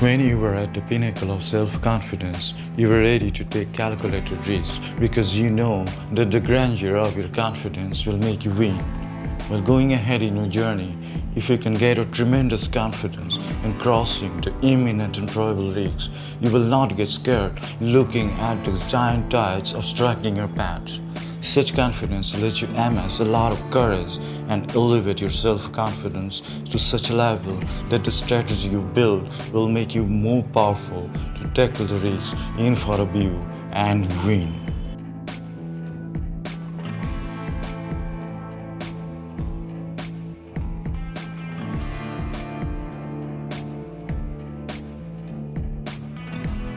When you were at the pinnacle of self confidence, you were ready to take calculated risks because you know that the grandeur of your confidence will make you win. While going ahead in your journey, if you can get a tremendous confidence in crossing the imminent and probable risks, you will not get scared looking at the giant tides obstructing your path. Such confidence lets you amass a lot of courage and elevate your self confidence to such a level that the strategy you build will make you more powerful to tackle the risks in front of you and win.